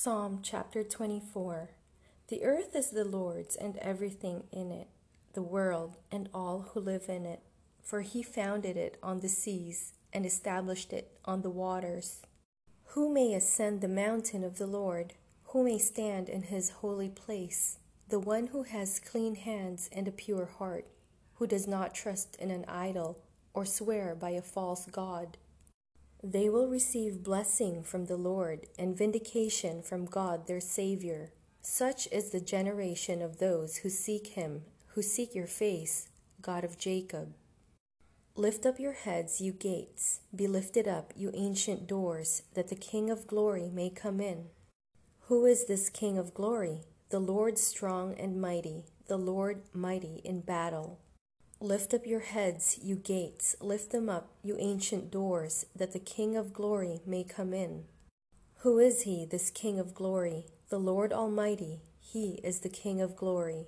Psalm chapter 24 The earth is the Lord's and everything in it, the world and all who live in it. For he founded it on the seas and established it on the waters. Who may ascend the mountain of the Lord? Who may stand in his holy place? The one who has clean hands and a pure heart, who does not trust in an idol or swear by a false god. They will receive blessing from the Lord and vindication from God their Savior. Such is the generation of those who seek Him, who seek your face, God of Jacob. Lift up your heads, you gates, be lifted up, you ancient doors, that the King of glory may come in. Who is this King of glory? The Lord strong and mighty, the Lord mighty in battle. Lift up your heads, you gates, lift them up, you ancient doors, that the King of glory may come in. Who is he, this King of glory? The Lord Almighty, he is the King of glory.